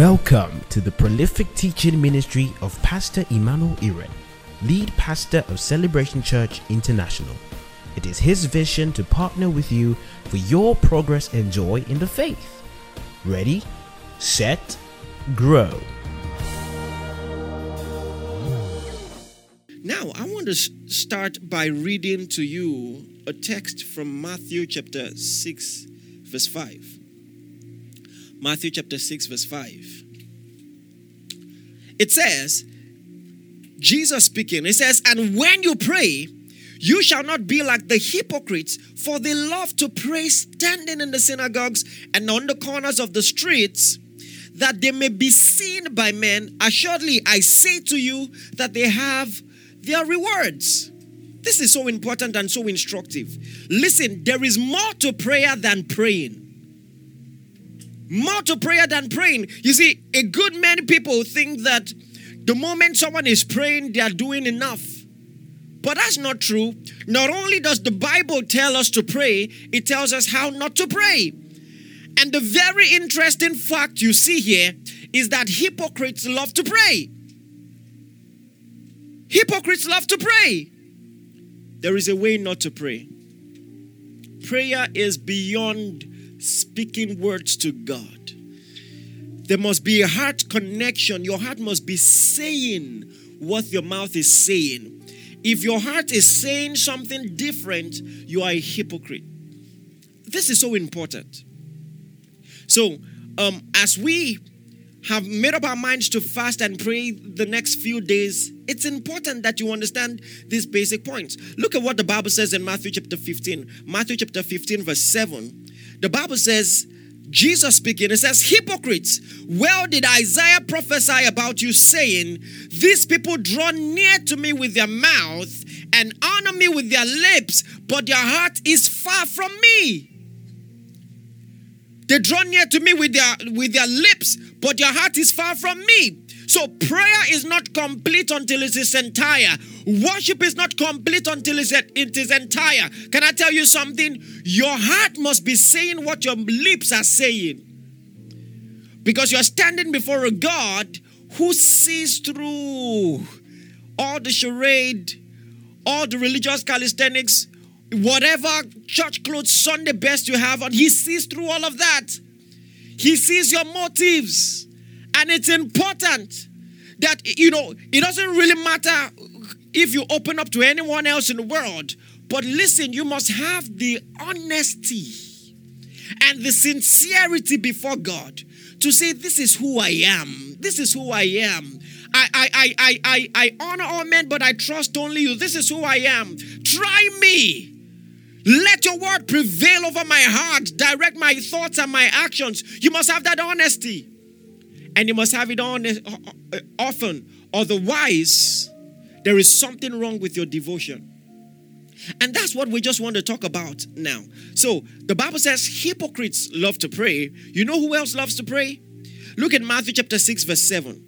Welcome to the prolific teaching ministry of Pastor Emmanuel Iren, lead pastor of Celebration Church International. It is his vision to partner with you for your progress and joy in the faith. Ready, set, grow. Now, I want to start by reading to you a text from Matthew chapter 6, verse 5. Matthew chapter 6, verse 5. It says, Jesus speaking, it says, And when you pray, you shall not be like the hypocrites, for they love to pray standing in the synagogues and on the corners of the streets, that they may be seen by men. Assuredly, I say to you that they have their rewards. This is so important and so instructive. Listen, there is more to prayer than praying. More to prayer than praying. You see, a good many people think that the moment someone is praying, they are doing enough. But that's not true. Not only does the Bible tell us to pray, it tells us how not to pray. And the very interesting fact you see here is that hypocrites love to pray. Hypocrites love to pray. There is a way not to pray. Prayer is beyond speaking words to God. There must be a heart connection. Your heart must be saying what your mouth is saying. If your heart is saying something different, you are a hypocrite. This is so important. So, um, as we have made up our minds to fast and pray the next few days, it's important that you understand these basic points. Look at what the Bible says in Matthew chapter 15. Matthew chapter 15, verse 7. The Bible says, Jesus speaking, it says, Hypocrites, well did Isaiah prophesy about you, saying, These people draw near to me with their mouth and honor me with their lips, but their heart is far from me. They draw near to me with their with their lips, but their heart is far from me. So prayer is not complete until it is entire. Worship is not complete until it is entire. Can I tell you something? Your heart must be saying what your lips are saying. Because you're standing before a God who sees through all the charade, all the religious calisthenics, whatever church clothes, Sunday best you have on, he sees through all of that. He sees your motives. And it's important that, you know, it doesn't really matter if you open up to anyone else in the world. But listen, you must have the honesty and the sincerity before God to say, This is who I am. This is who I am. I, I, I, I, I, honor all men, but I trust only you. This is who I am. Try me. Let your word prevail over my heart, direct my thoughts and my actions. You must have that honesty. And you must have it on uh, uh, uh, often. Otherwise, there is something wrong with your devotion. And that's what we just want to talk about now. So, the Bible says hypocrites love to pray. You know who else loves to pray? Look at Matthew chapter 6, verse 7.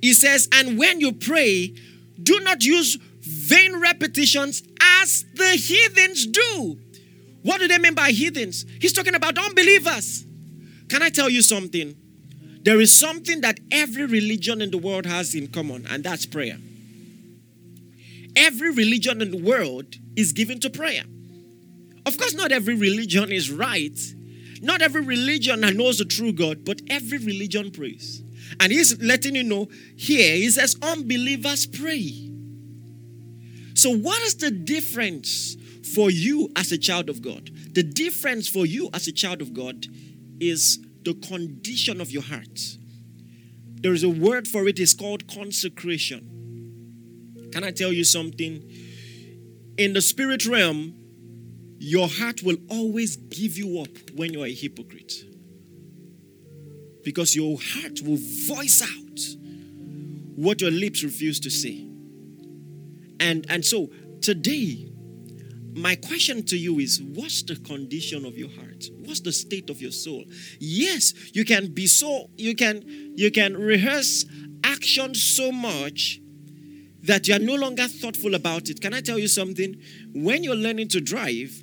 He says, And when you pray, do not use vain repetitions as the heathens do. What do they mean by heathens? He's talking about unbelievers. Can I tell you something? There is something that every religion in the world has in common, and that's prayer. Every religion in the world is given to prayer. Of course, not every religion is right. Not every religion knows the true God, but every religion prays. And he's letting you know here, he says, unbelievers pray. So, what is the difference for you as a child of God? The difference for you as a child of God is the condition of your heart. There is a word for it, it's called consecration. Can I tell you something? In the spirit realm, your heart will always give you up when you're a hypocrite. Because your heart will voice out what your lips refuse to say. And, and so today, my question to you is what's the condition of your heart what's the state of your soul yes you can be so you can you can rehearse action so much that you are no longer thoughtful about it can i tell you something when you're learning to drive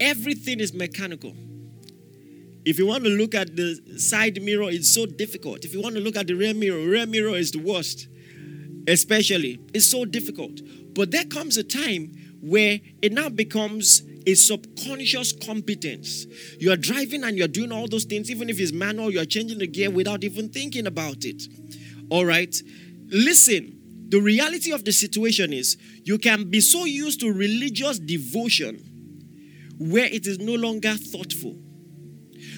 everything is mechanical If you want to look at the side mirror, it's so difficult. If you want to look at the rear mirror, rear mirror is the worst. Especially, it's so difficult. But there comes a time where it now becomes a subconscious competence. You are driving and you're doing all those things, even if it's manual, you're changing the gear without even thinking about it. All right? Listen, the reality of the situation is you can be so used to religious devotion where it is no longer thoughtful.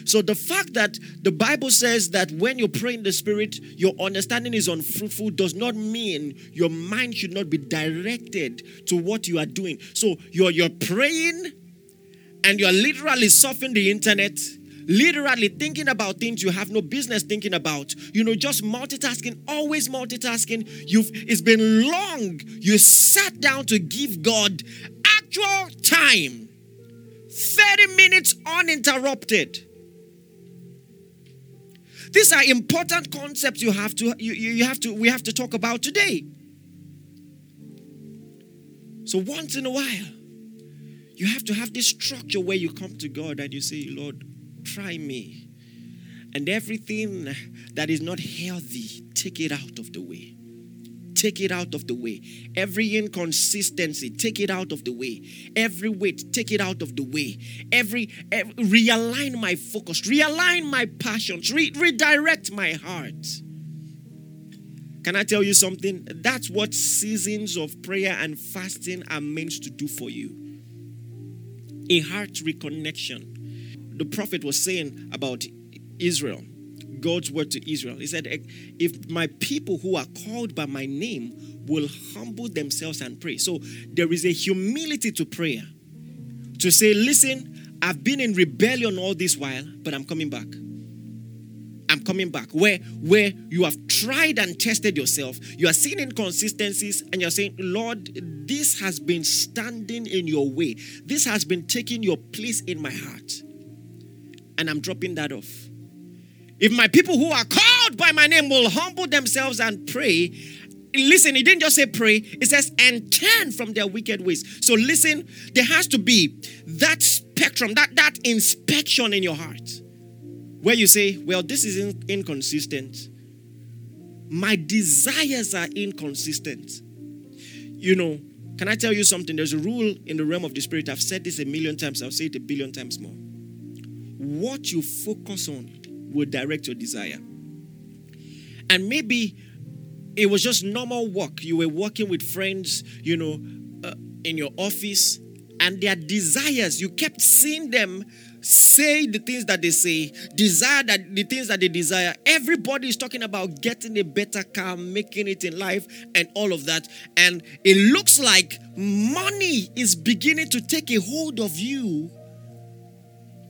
So the fact that the Bible says that when you pray in the Spirit, your understanding is unfruitful does not mean your mind should not be directed to what you are doing. So you're, you're praying and you're literally surfing the internet literally thinking about things you have no business thinking about you know just multitasking always multitasking you've it's been long. You sat down to give god actual time. 30 minutes uninterrupted. These are important concepts you have to you, you have to we have to talk about today. So once in a while you have to have this structure where you come to god and you say lord try me. And everything that is not healthy, take it out of the way. Take it out of the way. Every inconsistency, take it out of the way. Every weight, take it out of the way. Every, every realign my focus, realign my passions, re- redirect my heart. Can I tell you something? That's what seasons of prayer and fasting are meant to do for you. A heart reconnection the prophet was saying about Israel, God's word to Israel. He said, If my people who are called by my name will humble themselves and pray. So there is a humility to prayer. To say, Listen, I've been in rebellion all this while, but I'm coming back. I'm coming back. Where where you have tried and tested yourself, you are seeing inconsistencies, and you're saying, Lord, this has been standing in your way. This has been taking your place in my heart and I'm dropping that off. If my people who are called by my name will humble themselves and pray, listen, he didn't just say pray, it says, and turn from their wicked ways. So listen, there has to be that spectrum, that, that inspection in your heart where you say, well, this is in- inconsistent. My desires are inconsistent. You know, can I tell you something? There's a rule in the realm of the spirit. I've said this a million times, I'll say it a billion times more what you focus on will direct your desire. And maybe it was just normal work. You were working with friends, you know, uh, in your office, and their desires, you kept seeing them say the things that they say, desire that the things that they desire. Everybody is talking about getting a better car, making it in life, and all of that. And it looks like money is beginning to take a hold of you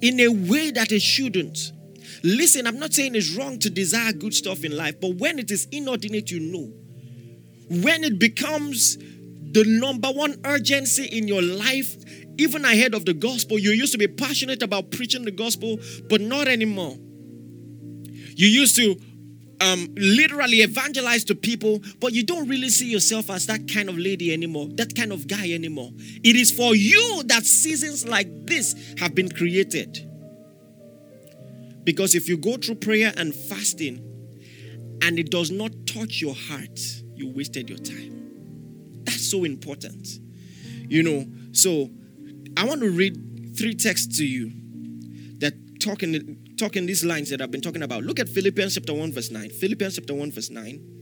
in a way that it shouldn't. Listen, I'm not saying it's wrong to desire good stuff in life, but when it is inordinate, you know. When it becomes the number one urgency in your life, even ahead of the gospel, you used to be passionate about preaching the gospel, but not anymore. You used to um, literally evangelize to people, but you don't really see yourself as that kind of lady anymore, that kind of guy anymore. It is for you that seasons like this have been created. Because if you go through prayer and fasting and it does not touch your heart, you wasted your time. That's so important. You know, so I want to read three texts to you that talk in talking these lines that I've been talking about. Look at Philippians chapter 1, verse 9. Philippians chapter 1, verse 9.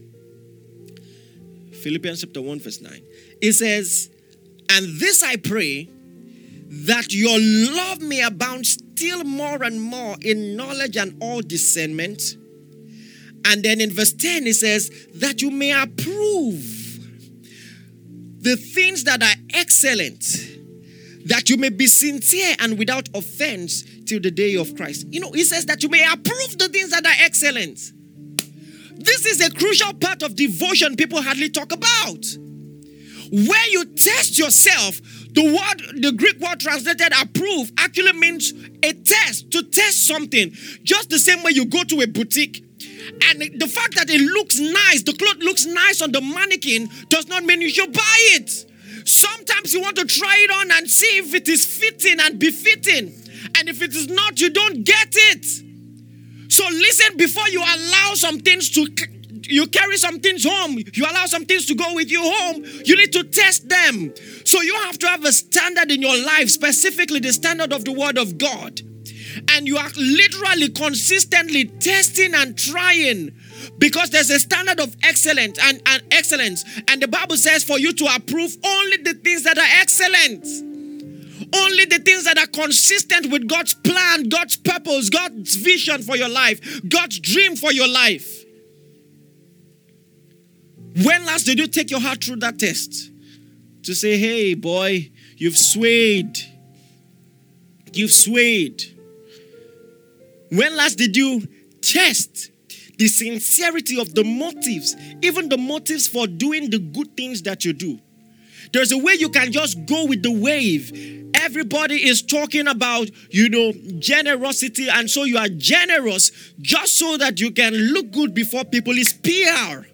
Philippians chapter 1, verse 9. It says, And this I pray, that your love may abound still more and more in knowledge and all discernment. And then in verse 10, it says, That you may approve the things that are excellent, that you may be sincere and without offense till the day of Christ. You know, he says that you may approve the things that are excellent. This is a crucial part of devotion people hardly talk about. Where you test yourself, the word, the Greek word translated approve actually means a test, to test something. Just the same way you go to a boutique and the fact that it looks nice, the cloth looks nice on the mannequin, does not mean you should buy it. Sometimes you want to try it on and see if it is fitting and befitting. And if it is not, you don't get it. So listen before you allow some things to you carry some things home, you allow some things to go with you home, you need to test them. So you have to have a standard in your life, specifically the standard of the Word of God. And you are literally consistently testing and trying because there's a standard of excellence and, and excellence. And the Bible says for you to approve only the things that are excellent. Only the things that are consistent with God's plan, God's purpose, God's vision for your life, God's dream for your life. When last did you take your heart through that test? To say, hey, boy, you've swayed. You've swayed. When last did you test the sincerity of the motives, even the motives for doing the good things that you do? There's a way you can just go with the wave. Everybody is talking about, you know, generosity, and so you are generous just so that you can look good before people. It's PR.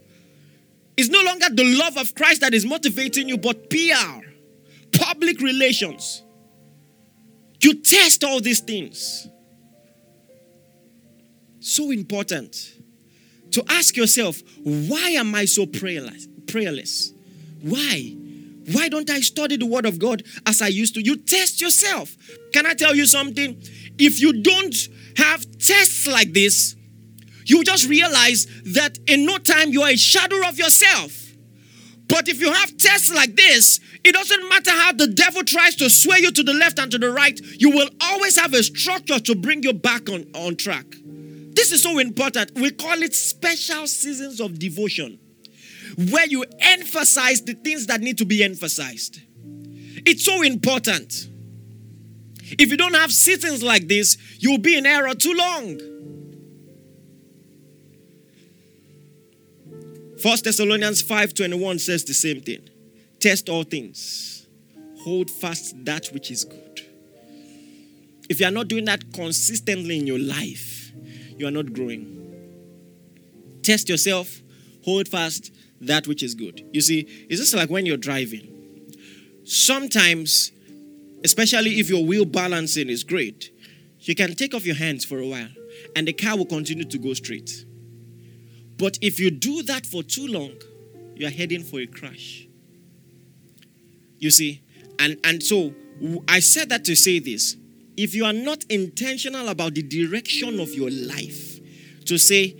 It's no longer the love of Christ that is motivating you, but PR, public relations. You test all these things. So important to ask yourself, why am I so prayerless? prayerless? Why? Why don't I study the Word of God as I used to? You test yourself. Can I tell you something? If you don't have tests like this, you just realize that in no time you are a shadow of yourself. But if you have tests like this, it doesn't matter how the devil tries to sway you to the left and to the right, you will always have a structure to bring you back on, on track. This is so important. We call it special seasons of devotion, where you emphasize the things that need to be emphasized. It's so important. If you don't have seasons like this, you'll be in error too long. First Thessalonians 5:21 says the same thing. Test all things. Hold fast that which is good. If you are not doing that consistently in your life, you are not growing. Test yourself, hold fast that which is good. You see, it's just like when you're driving. Sometimes, especially if your wheel balancing is great, you can take off your hands for a while and the car will continue to go straight. But if you do that for too long, you are heading for a crash. You see, and, and so I said that to say this. If you are not intentional about the direction of your life, to say,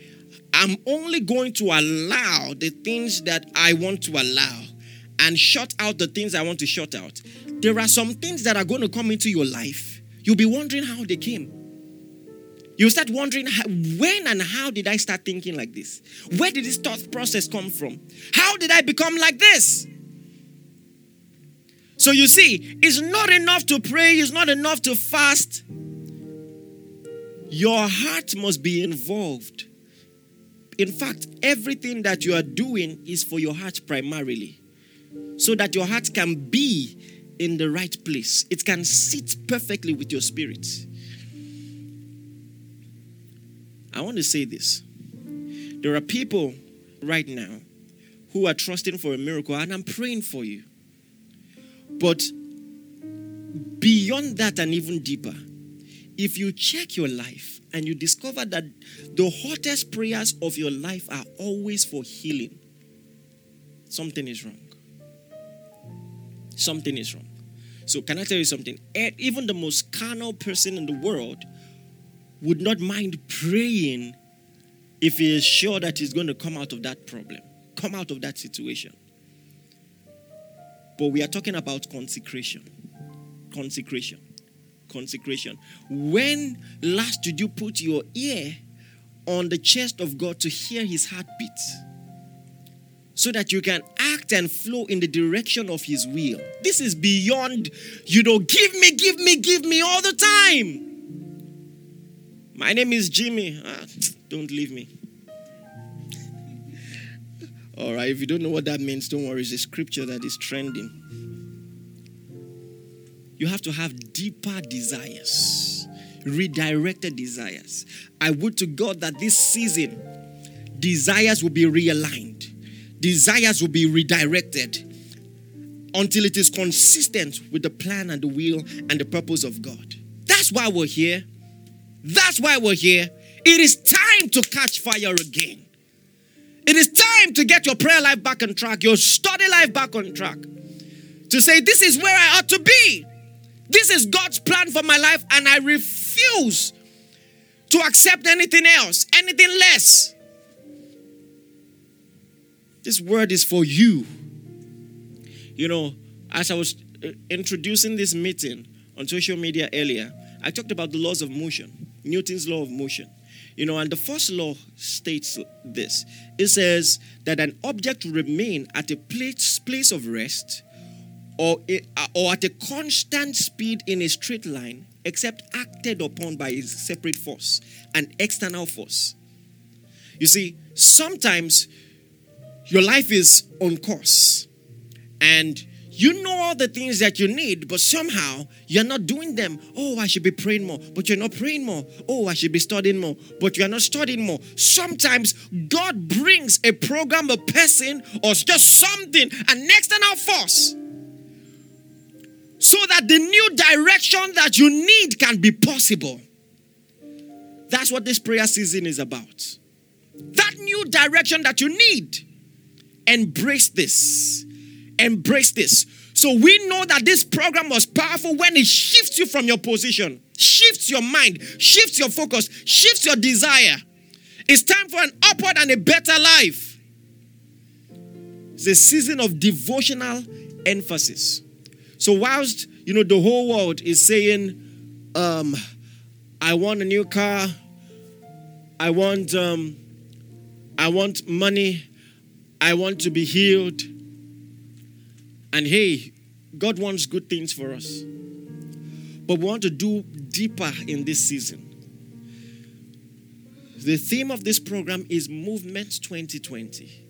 I'm only going to allow the things that I want to allow and shut out the things I want to shut out, there are some things that are going to come into your life. You'll be wondering how they came. You'll start wondering when and how did I start thinking like this? Where did this thought process come from? How did I become like this? So you see, it's not enough to pray, it's not enough to fast. Your heart must be involved. In fact, everything that you are doing is for your heart primarily, so that your heart can be in the right place. It can sit perfectly with your spirit. I want to say this. There are people right now who are trusting for a miracle, and I'm praying for you. But beyond that, and even deeper, if you check your life and you discover that the hottest prayers of your life are always for healing, something is wrong. Something is wrong. So, can I tell you something? Even the most carnal person in the world would not mind praying if he is sure that he's going to come out of that problem, come out of that situation. But we are talking about consecration. Consecration. Consecration. When last did you put your ear on the chest of God to hear his heartbeat? So that you can act and flow in the direction of his will. This is beyond, you know, give me, give me, give me all the time. My name is Jimmy. Ah, don't leave me. All right, if you don't know what that means, don't worry. It's a scripture that is trending. You have to have deeper desires, redirected desires. I would to God that this season, desires will be realigned, desires will be redirected until it is consistent with the plan and the will and the purpose of God. That's why we're here. That's why we're here. It is time to catch fire again. It is time to get your prayer life back on track, your study life back on track. To say, This is where I ought to be. This is God's plan for my life, and I refuse to accept anything else, anything less. This word is for you. You know, as I was uh, introducing this meeting on social media earlier, I talked about the laws of motion, Newton's law of motion. You know, and the first law states this it says that an object will remain at a place, place of rest or, uh, or at a constant speed in a straight line except acted upon by a separate force, an external force. You see, sometimes your life is on course and you know all the things that you need, but somehow you're not doing them. Oh, I should be praying more, but you're not praying more. Oh, I should be studying more, but you're not studying more. Sometimes God brings a program, a person, or just something, an external force, so that the new direction that you need can be possible. That's what this prayer season is about. That new direction that you need. Embrace this Embrace this. So we know that this program was powerful when it shifts you from your position, shifts your mind, shifts your focus, shifts your desire. It's time for an upward and a better life. It's a season of devotional emphasis. So, whilst you know the whole world is saying, um, "I want a new car," I want, um, I want money, I want to be healed. And hey, God wants good things for us. But we want to do deeper in this season. The theme of this program is Movement 2020.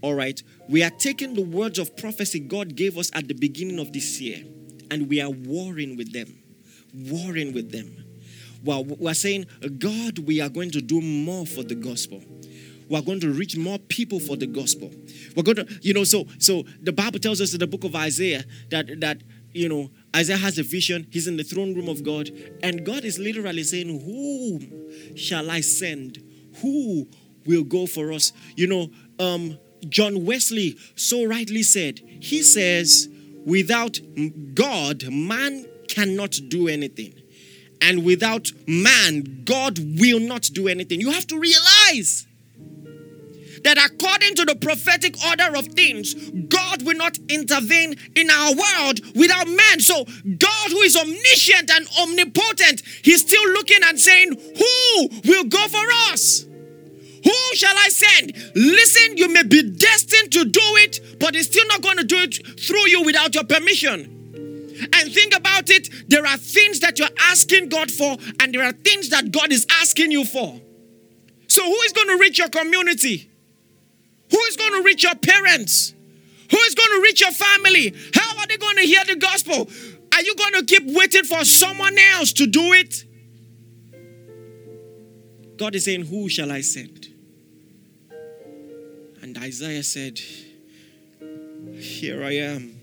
All right, we are taking the words of prophecy God gave us at the beginning of this year and we are warring with them. Warring with them. Well, we're saying, God, we are going to do more for the gospel we're going to reach more people for the gospel. We're going to, you know, so so the Bible tells us in the book of Isaiah that that you know Isaiah has a vision. He's in the throne room of God, and God is literally saying, "Whom shall I send? Who will go for us?" You know, um, John Wesley so rightly said. He says, "Without God, man cannot do anything." And without man, God will not do anything. You have to realize that according to the prophetic order of things, God will not intervene in our world without man. So, God, who is omniscient and omnipotent, He's still looking and saying, Who will go for us? Who shall I send? Listen, you may be destined to do it, but He's still not going to do it through you without your permission. And think about it there are things that you're asking God for, and there are things that God is asking you for. So, who is going to reach your community? Who is going to reach your parents? Who is going to reach your family? How are they going to hear the gospel? Are you going to keep waiting for someone else to do it? God is saying, Who shall I send? And Isaiah said, Here I am.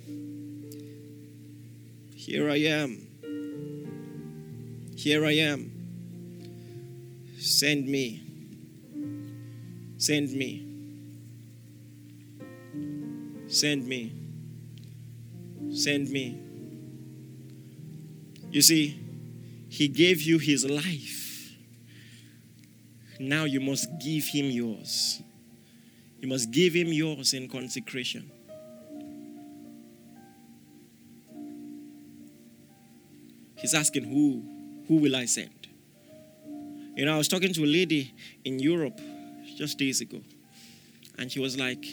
Here I am. Here I am. Send me. Send me. Send me. Send me. You see, He gave you His life. Now you must give Him yours. You must give Him yours in consecration. He's asking, Who? Who will I send? You know, I was talking to a lady in Europe just days ago, and she was like,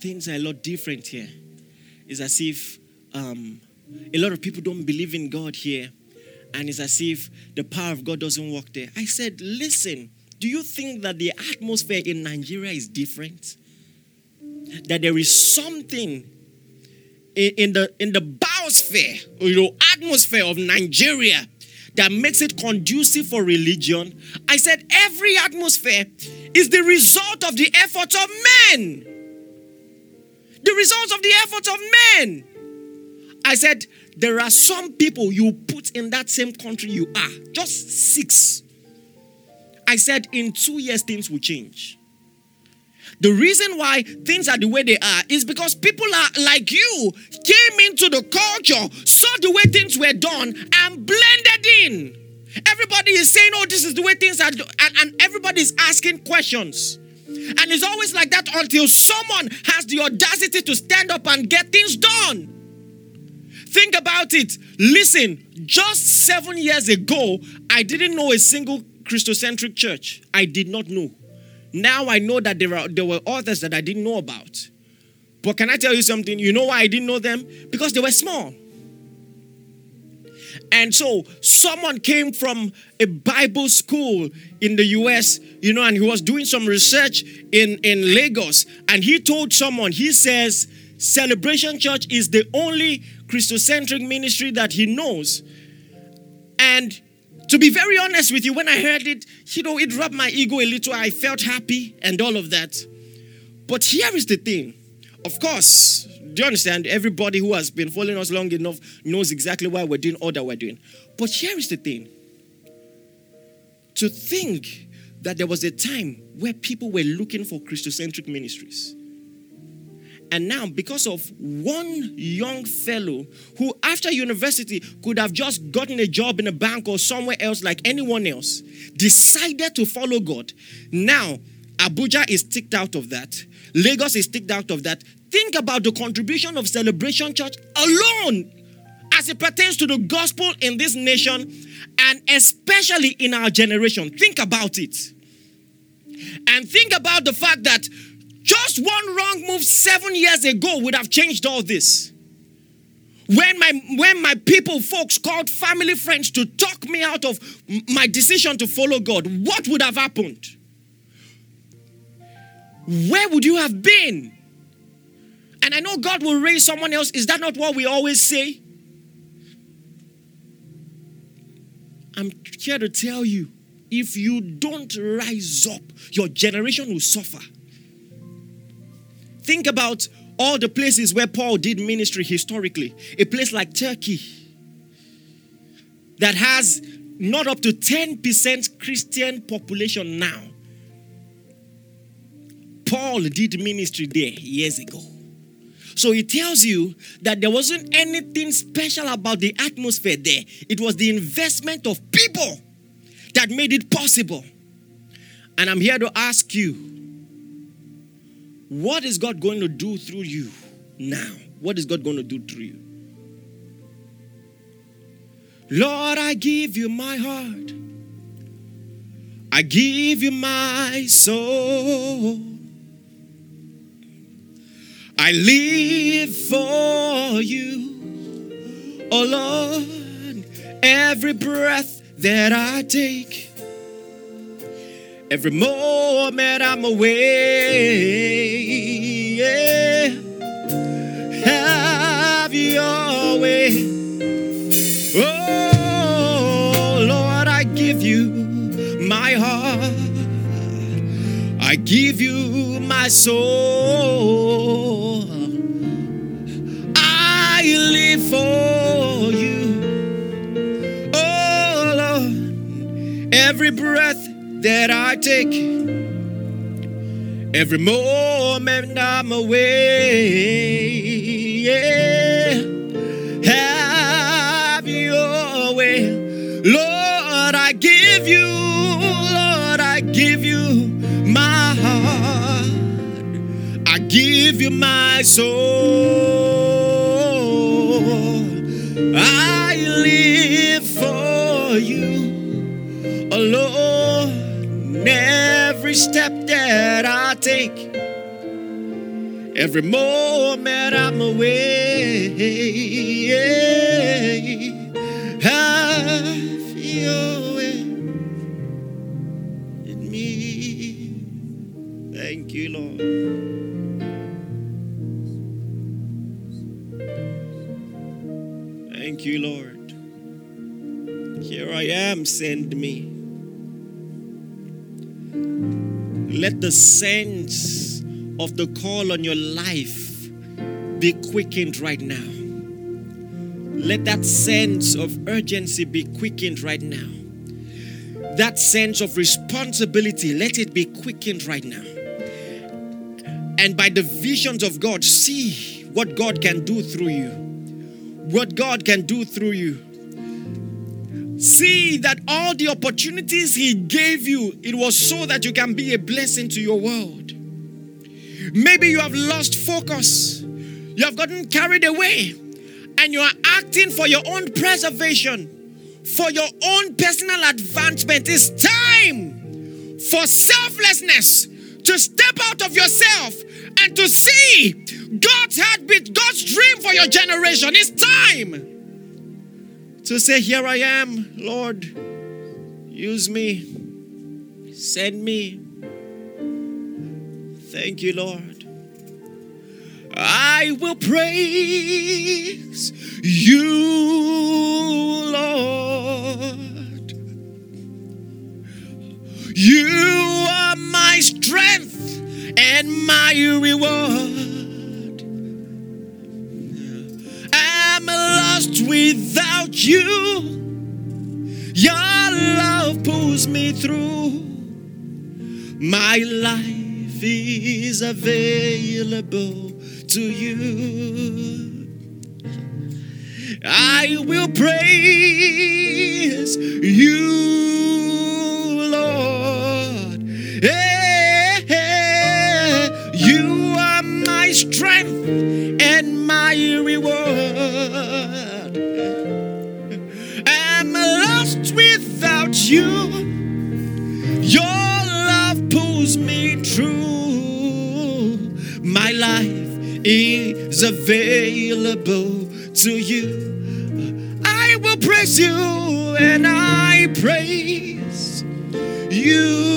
things are a lot different here. It's as if um, a lot of people don't believe in God here, and it's as if the power of God doesn't work there. I said, listen, do you think that the atmosphere in Nigeria is different? That there is something in, in the in the biosphere, you know, atmosphere of Nigeria that makes it conducive for religion. I said every atmosphere is the result of the efforts of men the results of the efforts of men. I said, there are some people you put in that same country you are, just six. I said in two years things will change. The reason why things are the way they are is because people are like you came into the culture, saw the way things were done, and blended in. Everybody is saying, Oh, this is the way things are, and, and everybody is asking questions. And it's always like that until someone has the audacity to stand up and get things done. Think about it. Listen, just seven years ago, I didn't know a single Christocentric church. I did not know. Now I know that there, are, there were others that I didn't know about. But can I tell you something? You know why I didn't know them? Because they were small. And so someone came from a Bible school in the US, you know, and he was doing some research in, in Lagos. And he told someone, he says, Celebration Church is the only Christocentric ministry that he knows. And to be very honest with you, when I heard it, you know, it rubbed my ego a little. I felt happy and all of that. But here is the thing. Of course, do you understand? Everybody who has been following us long enough knows exactly why we're doing all that we're doing. But here is the thing. To think that there was a time where people were looking for Christocentric ministries and now, because of one young fellow who, after university, could have just gotten a job in a bank or somewhere else like anyone else, decided to follow God. Now, Abuja is ticked out of that. Lagos is ticked out of that. Think about the contribution of Celebration Church alone as it pertains to the gospel in this nation and especially in our generation. Think about it. And think about the fact that just one wrong move seven years ago would have changed all this. When my when my people, folks, called family friends to talk me out of my decision to follow God, what would have happened? Where would you have been? And I know God will raise someone else. Is that not what we always say? I'm here to tell you if you don't rise up, your generation will suffer. Think about all the places where Paul did ministry historically. A place like Turkey that has not up to 10% Christian population now. Paul did ministry there years ago. So it tells you that there wasn't anything special about the atmosphere there. It was the investment of people that made it possible. And I'm here to ask you what is God going to do through you now? What is God going to do through you? Lord, I give you my heart. I give you my soul. I live for you, oh Lord. Every breath that I take Every moment I'm away, yeah. have your way. Oh, Lord, I give you my heart. I give you my soul. Every breath that I take. Every moment I'm away. Have your way, Lord. I give you, Lord. I give you my heart. I give you my soul. I live alone every step that I take, every moment I'm away. Have your way in me. Thank you, Lord. Thank you, Lord. Here I am, send me. Let the sense of the call on your life be quickened right now. Let that sense of urgency be quickened right now. That sense of responsibility, let it be quickened right now. And by the visions of God, see what God can do through you. What God can do through you. See that all the opportunities He gave you, it was so that you can be a blessing to your world. Maybe you have lost focus, you have gotten carried away, and you are acting for your own preservation, for your own personal advancement. It's time for selflessness to step out of yourself and to see God's heartbeat, God's dream for your generation. It's time to say, Here I am, Lord. Use me. Send me. Thank you, Lord. I will praise you, Lord. You are my strength and my reward. Lost without you. Your love pulls me through. My life is available to you. I will praise you, is available to you. I will praise you and I praise you,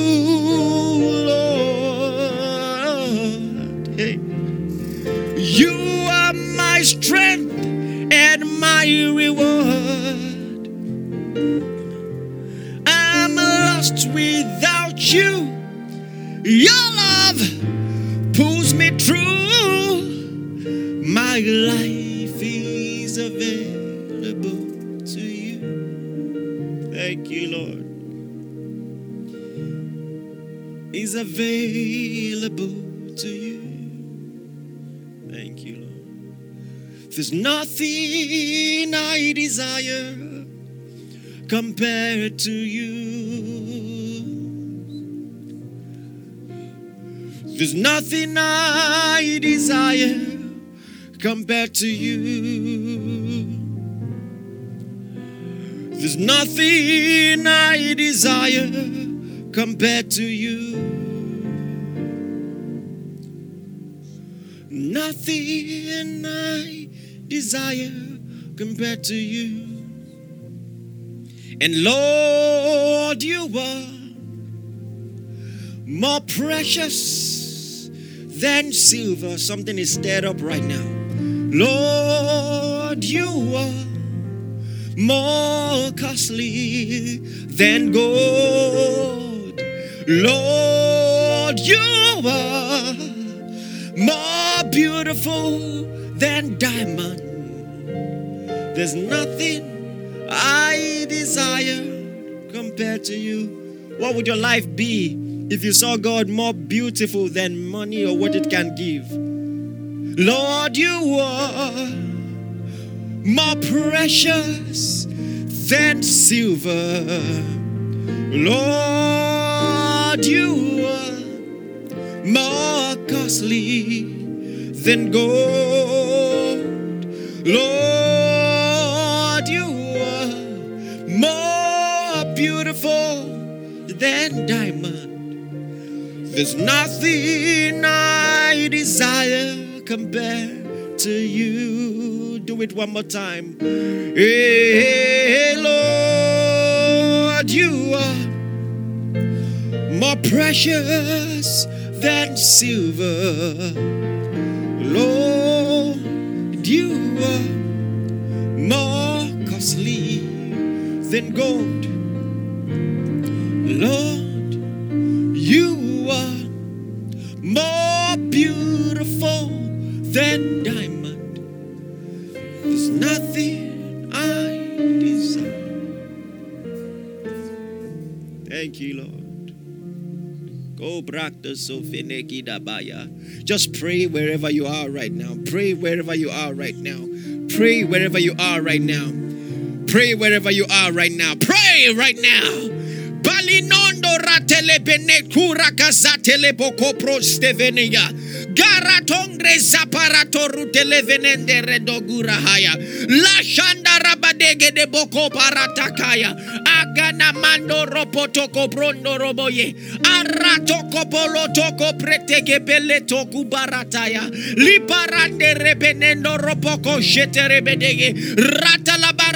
Is available to you. Thank you, Lord. There's nothing I desire compared to you. There's nothing I desire compared to you. There's nothing I desire compared to you. Nothing I desire compared to you. And Lord, you are more precious than silver. Something is stirred up right now. Lord, you are more costly than gold. Lord, you are more beautiful than diamond. There's nothing I desire compared to you. What would your life be if you saw God more beautiful than money or what it can give? Lord, you are more precious than silver. Lord, you are more costly than gold. Lord, you are more beautiful than diamond. There's nothing I desire compared to you. Do it one more time. Hey, Lord, you are more precious than silver. Lord, you are more costly than gold. Lord, Just pray wherever you are right now. Pray wherever you are right now. Pray wherever you are right now. Pray wherever you are right now. Pray right now. Balinondo ratele. Garatongre zaparato rutele venende redogura haya. La shanda rabadege de boko paratakaya. Agana mando ropotoko brondo roboye. Arato polo toko pretege bele toku barataya. Liparande rebenendo ropoko shete rebedege.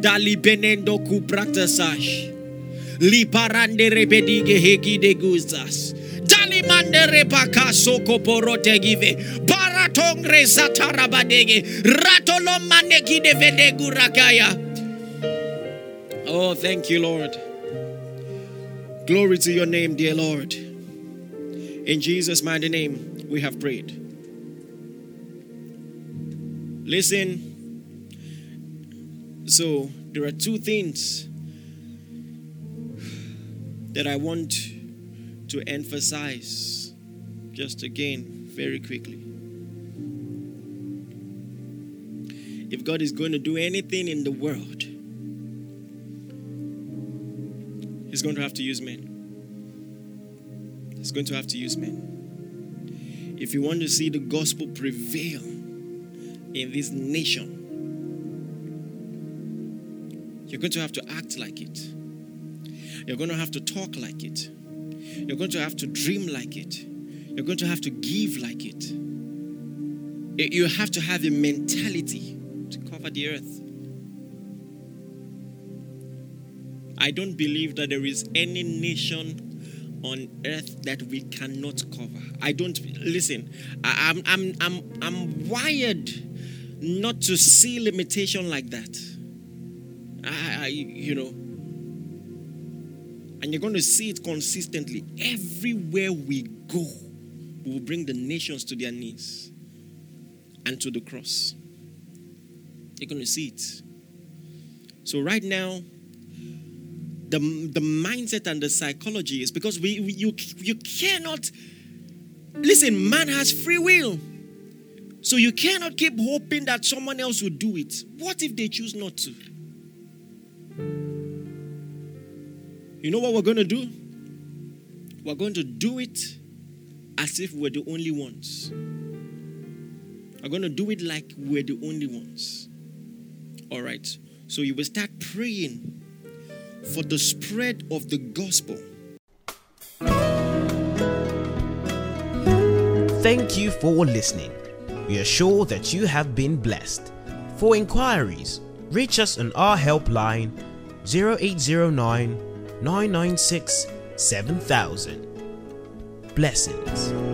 Dali benendo kupraktasash. Liparande rebedige hegi de guzas. Dali mande repaka soko porote give. Baratongre satarabadege. Ratolo manegi de vedegurakaya. Oh, thank you, Lord. Glory to your name, dear Lord. In Jesus' mighty name, we have prayed. Listen. So, there are two things that I want to emphasize just again very quickly. If God is going to do anything in the world, He's going to have to use men. He's going to have to use men. If you want to see the gospel prevail in this nation, you're going to have to act like it. You're going to have to talk like it. You're going to have to dream like it. You're going to have to give like it. You have to have a mentality to cover the earth. I don't believe that there is any nation on earth that we cannot cover. I don't listen. I, am I'm, I'm, I'm wired not to see limitation like that. I, I, you know, and you're going to see it consistently. Everywhere we go, we will bring the nations to their knees and to the cross. You're going to see it. So, right now, the, the mindset and the psychology is because we, we you, you cannot listen, man has free will. So you cannot keep hoping that someone else will do it. What if they choose not to? You know what we're going to do? We're going to do it as if we're the only ones. We're going to do it like we're the only ones. All right. So you will start praying for the spread of the gospel. Thank you for listening. We are sure that you have been blessed. For inquiries, reach us on our helpline 0809 996 7000. Blessings.